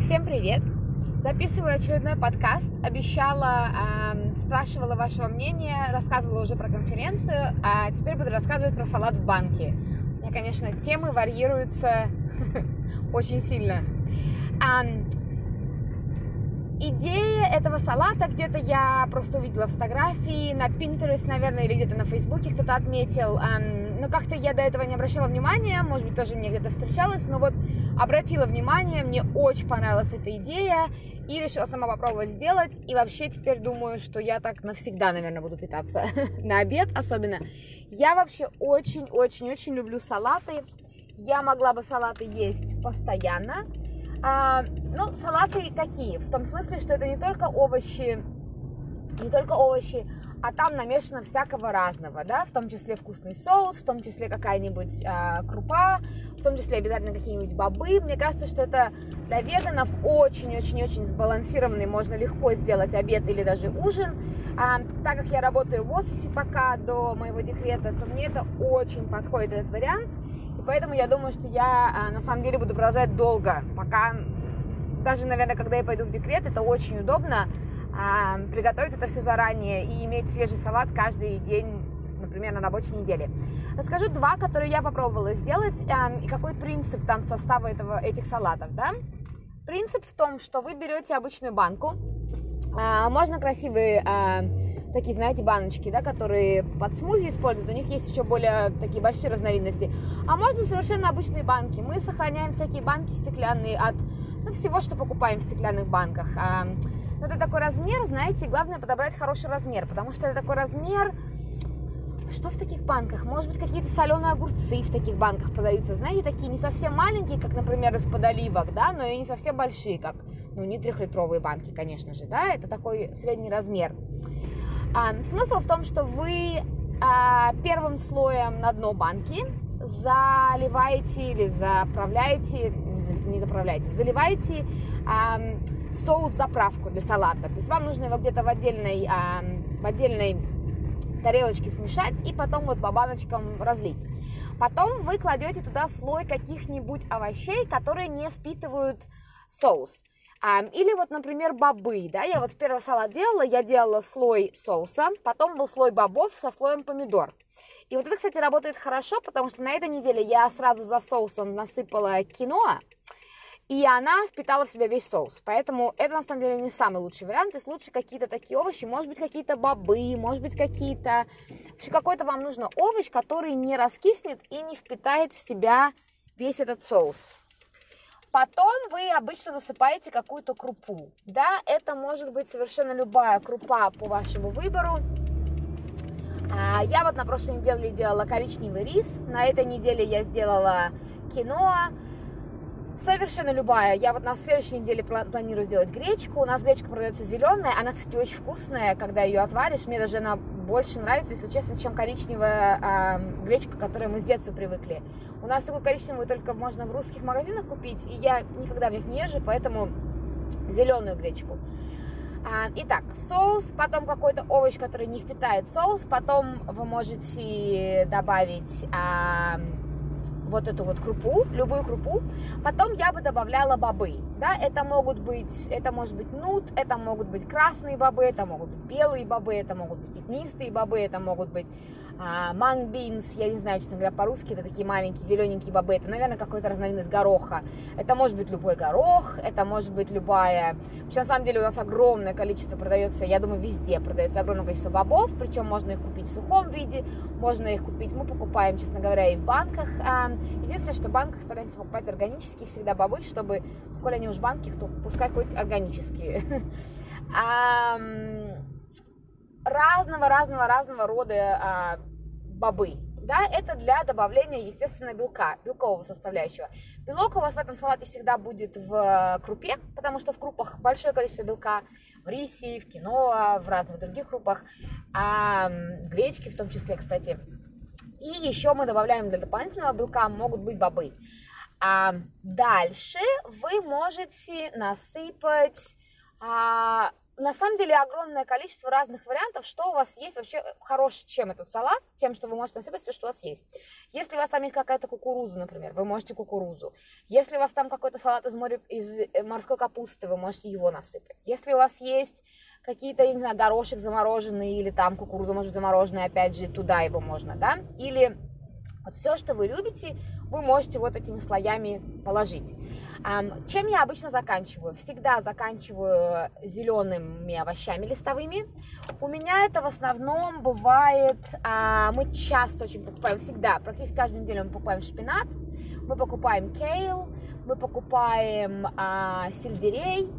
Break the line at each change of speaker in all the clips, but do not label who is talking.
Всем привет! Записываю очередной подкаст. Обещала, э, спрашивала вашего мнения, рассказывала уже про конференцию, а теперь буду рассказывать про салат в банке. У меня, конечно, темы варьируются очень сильно. Идея этого салата, где-то я просто увидела фотографии на Pinterest, наверное, или где-то на Фейсбуке кто-то отметил. Но как-то я до этого не обращала внимания, может быть, тоже мне где-то встречалась, но вот обратила внимание, мне очень понравилась эта идея, и решила сама попробовать сделать, и вообще теперь думаю, что я так навсегда, наверное, буду питаться, на обед особенно. Я вообще очень-очень-очень люблю салаты, я могла бы салаты есть постоянно, а, ну, салаты какие? В том смысле, что это не только овощи, не только овощи, а там намешано всякого разного, да, в том числе вкусный соус, в том числе какая-нибудь а, крупа, в том числе обязательно какие-нибудь бобы. Мне кажется, что это для веганов очень-очень-очень сбалансированный, можно легко сделать обед или даже ужин. А, так как я работаю в офисе пока до моего декрета, то мне это очень подходит этот вариант. И поэтому я думаю, что я а, на самом деле буду продолжать долго, пока даже, наверное, когда я пойду в декрет, это очень удобно приготовить это все заранее и иметь свежий салат каждый день например, на рабочей неделе. Расскажу два, которые я попробовала сделать, и какой принцип там состава этого, этих салатов, да. Принцип в том, что вы берете обычную банку, э, можно красивые э, такие, знаете, баночки, да, которые под смузи используют, у них есть еще более такие большие разновидности, а можно совершенно обычные банки. Мы сохраняем всякие банки стеклянные от ну, всего, что покупаем в стеклянных банках. Но это такой размер, знаете, главное подобрать хороший размер, потому что это такой размер, что в таких банках? Может быть, какие-то соленые огурцы в таких банках продаются, знаете, такие не совсем маленькие, как, например, из-под оливок, да, но и не совсем большие, как, ну, не трехлитровые банки, конечно же, да, это такой средний размер. А, смысл в том, что вы а, первым слоем на дно банки заливаете или заправляете, не заправляете, заливаете соус-заправку для салата. То есть вам нужно его где-то в отдельной, в отдельной тарелочке смешать и потом вот по баночкам разлить. Потом вы кладете туда слой каких-нибудь овощей, которые не впитывают соус. Или вот, например, бобы, да, я вот первый салат делала, я делала слой соуса, потом был слой бобов со слоем помидор. И вот это, кстати, работает хорошо, потому что на этой неделе я сразу за соусом насыпала киноа, и она впитала в себя весь соус. Поэтому это на самом деле не самый лучший вариант. То есть лучше какие-то такие овощи, может быть какие-то бобы, может быть какие-то... Вообще какой-то вам нужно овощ, который не раскиснет и не впитает в себя весь этот соус. Потом вы обычно засыпаете какую-то крупу. Да, это может быть совершенно любая крупа по вашему выбору. А, я вот на прошлой неделе делала коричневый рис, на этой неделе я сделала киноа, Совершенно любая. Я вот на следующей неделе планирую сделать гречку. У нас гречка продается зеленая. Она, кстати, очень вкусная, когда ее отваришь. Мне даже она больше нравится, если честно, чем коричневая э, гречка, к которой мы с детства привыкли. У нас такую коричневую только можно в русских магазинах купить, и я никогда в них не езжу, поэтому зеленую гречку. А, итак, соус, потом какой-то овощ, который не впитает соус, потом вы можете добавить а, вот эту вот крупу, любую крупу. Потом я бы добавляла бобы, да, это могут быть, это может быть нут, это могут быть красные бобы, это могут быть белые бобы, это могут быть пятнистые бобы, это могут быть а, манбинс, я не знаю, честно говоря, по-русски это такие маленькие зелененькие бобы, это, наверное, какой-то разновидность гороха. Это может быть любой горох, это может быть любая... Вообще, на самом деле, у нас огромное количество продается, я думаю, везде продается огромное количество бобов, причем можно их купить в сухом виде, можно их купить, мы покупаем, честно говоря, и в банках. Единственное, что в банках стараемся покупать органические всегда бобы, чтобы, коли они уж в банках, то пускай хоть органические. разного-разного-разного рода а, бобы. Да, это для добавления, естественно, белка, белкового составляющего. Белок у вас в этом салате всегда будет в крупе, потому что в крупах большое количество белка, в рисе, в киноа, в разных других крупах, а в гречке в том числе, кстати. И еще мы добавляем для дополнительного белка, могут быть бобы. А дальше вы можете насыпать а, на самом деле огромное количество разных вариантов, что у вас есть вообще хорош, чем этот салат, тем, что вы можете насыпать все, что у вас есть. Если у вас там есть какая-то кукуруза, например, вы можете кукурузу. Если у вас там какой-то салат из, моря, из э, морской капусты, вы можете его насыпать. Если у вас есть какие-то, я не знаю, горошек замороженный или там кукуруза может быть замороженная, опять же, туда его можно, да, или вот все, что вы любите, вы можете вот этими слоями положить. Чем я обычно заканчиваю? Всегда заканчиваю зелеными овощами листовыми. У меня это в основном бывает, а, мы часто очень покупаем, всегда, практически каждую неделю мы покупаем шпинат, мы покупаем кейл, мы покупаем а, сельдерей,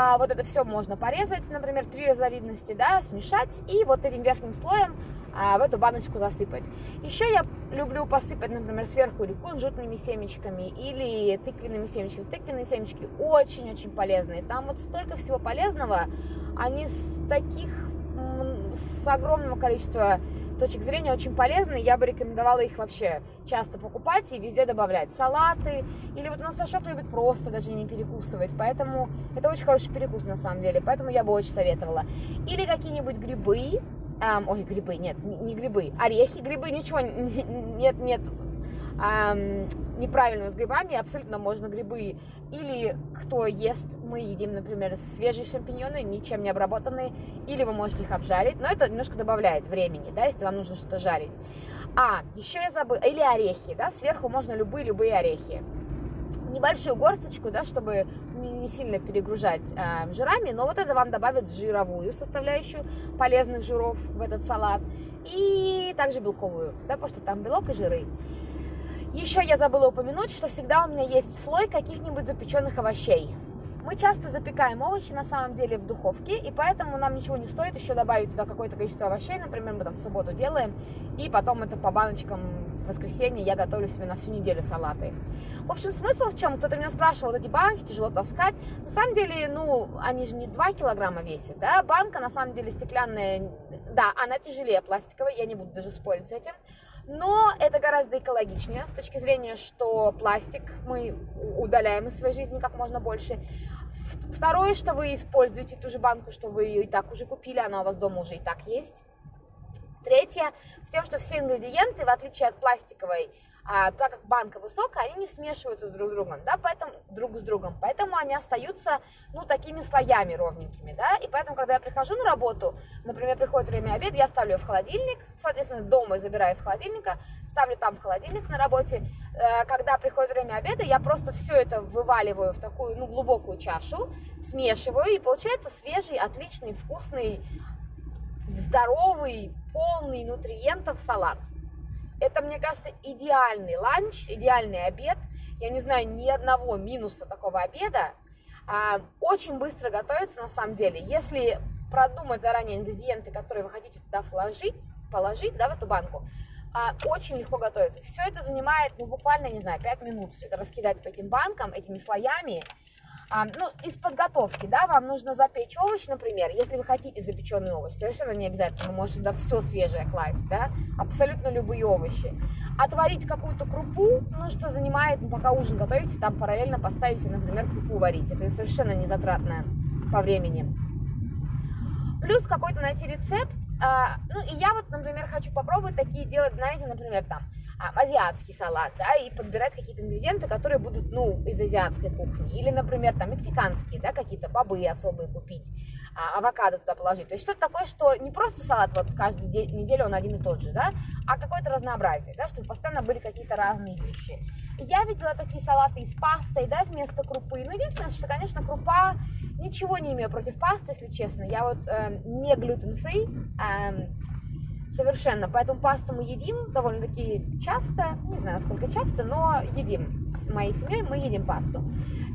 а вот это все можно порезать, например, три разновидности, да, смешать и вот этим верхним слоем а, в эту баночку засыпать. Еще я люблю посыпать, например, сверху или кунжутными семечками, или тыквенными семечками. Тыквенные семечки очень-очень полезные. Там вот столько всего полезного. Они с таких, с огромного количества точек зрения очень полезны. Я бы рекомендовала их вообще часто покупать и везде добавлять. Салаты. Или вот у нас Сашок любит просто даже не перекусывать. Поэтому это очень хороший перекус на самом деле. Поэтому я бы очень советовала. Или какие-нибудь грибы эм, ой, грибы, нет, не грибы, орехи, грибы, ничего, нет, нет, неправильно с грибами, абсолютно можно грибы, или кто ест, мы едим, например, свежие шампиньоны, ничем не обработанные, или вы можете их обжарить, но это немножко добавляет времени, да, если вам нужно что-то жарить. А, еще я забыла, или орехи, да, сверху можно любые-любые орехи небольшую горсточку, да, чтобы не сильно перегружать э, жирами, но вот это вам добавит жировую составляющую полезных жиров в этот салат и также белковую, да, потому что там белок и жиры. Еще я забыла упомянуть, что всегда у меня есть слой каких-нибудь запеченных овощей. Мы часто запекаем овощи на самом деле в духовке, и поэтому нам ничего не стоит еще добавить туда какое-то количество овощей, например, мы там в субботу делаем, и потом это по баночкам в воскресенье я готовлю себе на всю неделю салаты. В общем, смысл в чем? Кто-то меня спрашивал, вот эти банки тяжело таскать. На самом деле, ну, они же не 2 килограмма весят, да, банка на самом деле стеклянная, да, она тяжелее пластиковой, я не буду даже спорить с этим, но это гораздо экологичнее с точки зрения, что пластик мы удаляем из своей жизни как можно больше. Второе, что вы используете ту же банку, что вы ее и так уже купили, она у вас дома уже и так есть. Третье, в том, что все ингредиенты, в отличие от пластиковой, а, так как банка высокая, они не смешиваются друг с другом, да, поэтому друг с другом, поэтому они остаются, ну, такими слоями ровненькими, да, и поэтому, когда я прихожу на работу, например, приходит время обеда, я ставлю ее в холодильник, соответственно, дома забираю из холодильника, ставлю там в холодильник на работе, э, когда приходит время обеда, я просто все это вываливаю в такую, ну, глубокую чашу, смешиваю, и получается свежий, отличный, вкусный, здоровый, полный нутриентов салат. Это, мне кажется, идеальный ланч, идеальный обед. Я не знаю ни одного минуса такого обеда. А, очень быстро готовится на самом деле. Если продумать заранее ингредиенты, которые вы хотите туда вложить, положить да, в эту банку, а, очень легко готовится. Все это занимает, ну, буквально, не знаю, 5 минут. Все это раскидать по этим банкам, этими слоями. А, ну, из подготовки, да, вам нужно запечь овощ, например, если вы хотите запеченный овощ, совершенно не обязательно, вы можете туда все свежее класть, да, абсолютно любые овощи. Отварить какую-то крупу, ну, что занимает, ну, пока ужин готовите, там параллельно поставите, например, крупу варить, это совершенно не затратно по времени. Плюс какой-то найти рецепт, а, ну, и я вот, например, хочу попробовать такие делать, знаете, например, там, азиатский салат, да, и подбирать какие-то ингредиенты, которые будут, ну, из азиатской кухни. Или, например, там, мексиканские, да, какие-то бобы особые купить, а, авокадо туда положить. То есть что-то такое, что не просто салат вот каждую неделю он один и тот же, да, а какое-то разнообразие, да, чтобы постоянно были какие-то разные вещи. Я видела такие салаты из пастой, да, вместо крупы. Ну, единственное, что, конечно, крупа, ничего не имею против пасты, если честно. Я вот э, не gluten-free, э, совершенно. Поэтому пасту мы едим довольно-таки часто, не знаю, сколько часто, но едим. С моей семьей мы едим пасту.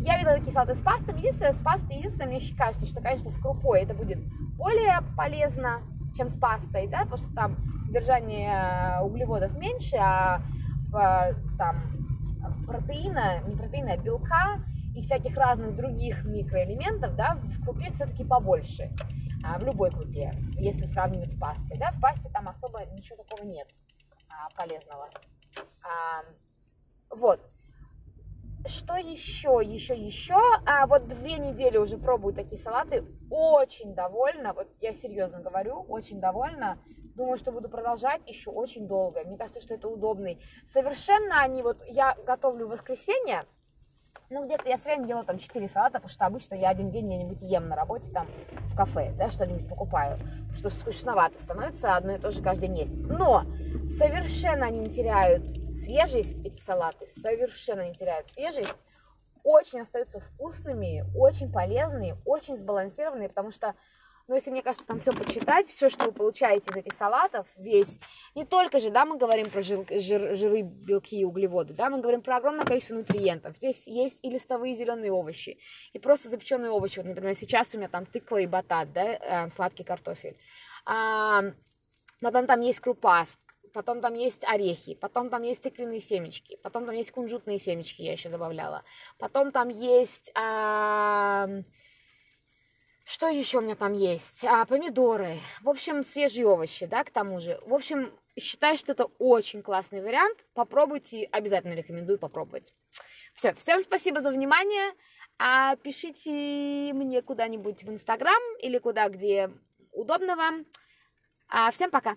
Я видела такие салаты с пастой. Единственное, с пастой, единственное, мне кажется, что, конечно, с крупой это будет более полезно, чем с пастой, да, потому что там содержание э, углеводов меньше, а там протеина, не протеина, а белка и всяких разных других микроэлементов, да, в крупе все-таки побольше в любой крупе, если сравнивать с пастой. Да? В пасте там особо ничего такого нет а, полезного. А, вот. что еще, еще, еще? А вот две недели уже пробую такие салаты. Очень довольна. Вот я серьезно говорю, очень довольна. Думаю, что буду продолжать еще очень долго. Мне кажется, что это удобный. Совершенно они вот, я готовлю в воскресенье, ну, где-то я время делаю там 4 салата, потому что обычно я один день где-нибудь ем на работе там в кафе, да, что-нибудь покупаю, что скучновато становится одно и то же каждый день есть. Но совершенно они не теряют свежесть, эти салаты, совершенно не теряют свежесть, очень остаются вкусными, очень полезные, очень сбалансированные, потому что но если, мне кажется, там все почитать, все, что вы получаете из этих салатов, весь, не только же, да, мы говорим про жир, жир, жиры, белки и углеводы, да, мы говорим про огромное количество нутриентов. Здесь есть и листовые зеленые овощи, и просто запеченные овощи. Вот, например, сейчас у меня там тыква и батат, да, э, сладкий картофель. А, потом там есть крупа, потом там есть орехи, потом там есть тыквенные семечки, потом там есть кунжутные семечки, я еще добавляла, потом там есть... А, что еще у меня там есть? А, помидоры. В общем, свежие овощи, да, к тому же. В общем, считаю, что это очень классный вариант. Попробуйте, обязательно рекомендую попробовать. Все, всем спасибо за внимание. А пишите мне куда-нибудь в Инстаграм или куда, где удобно вам. А всем пока!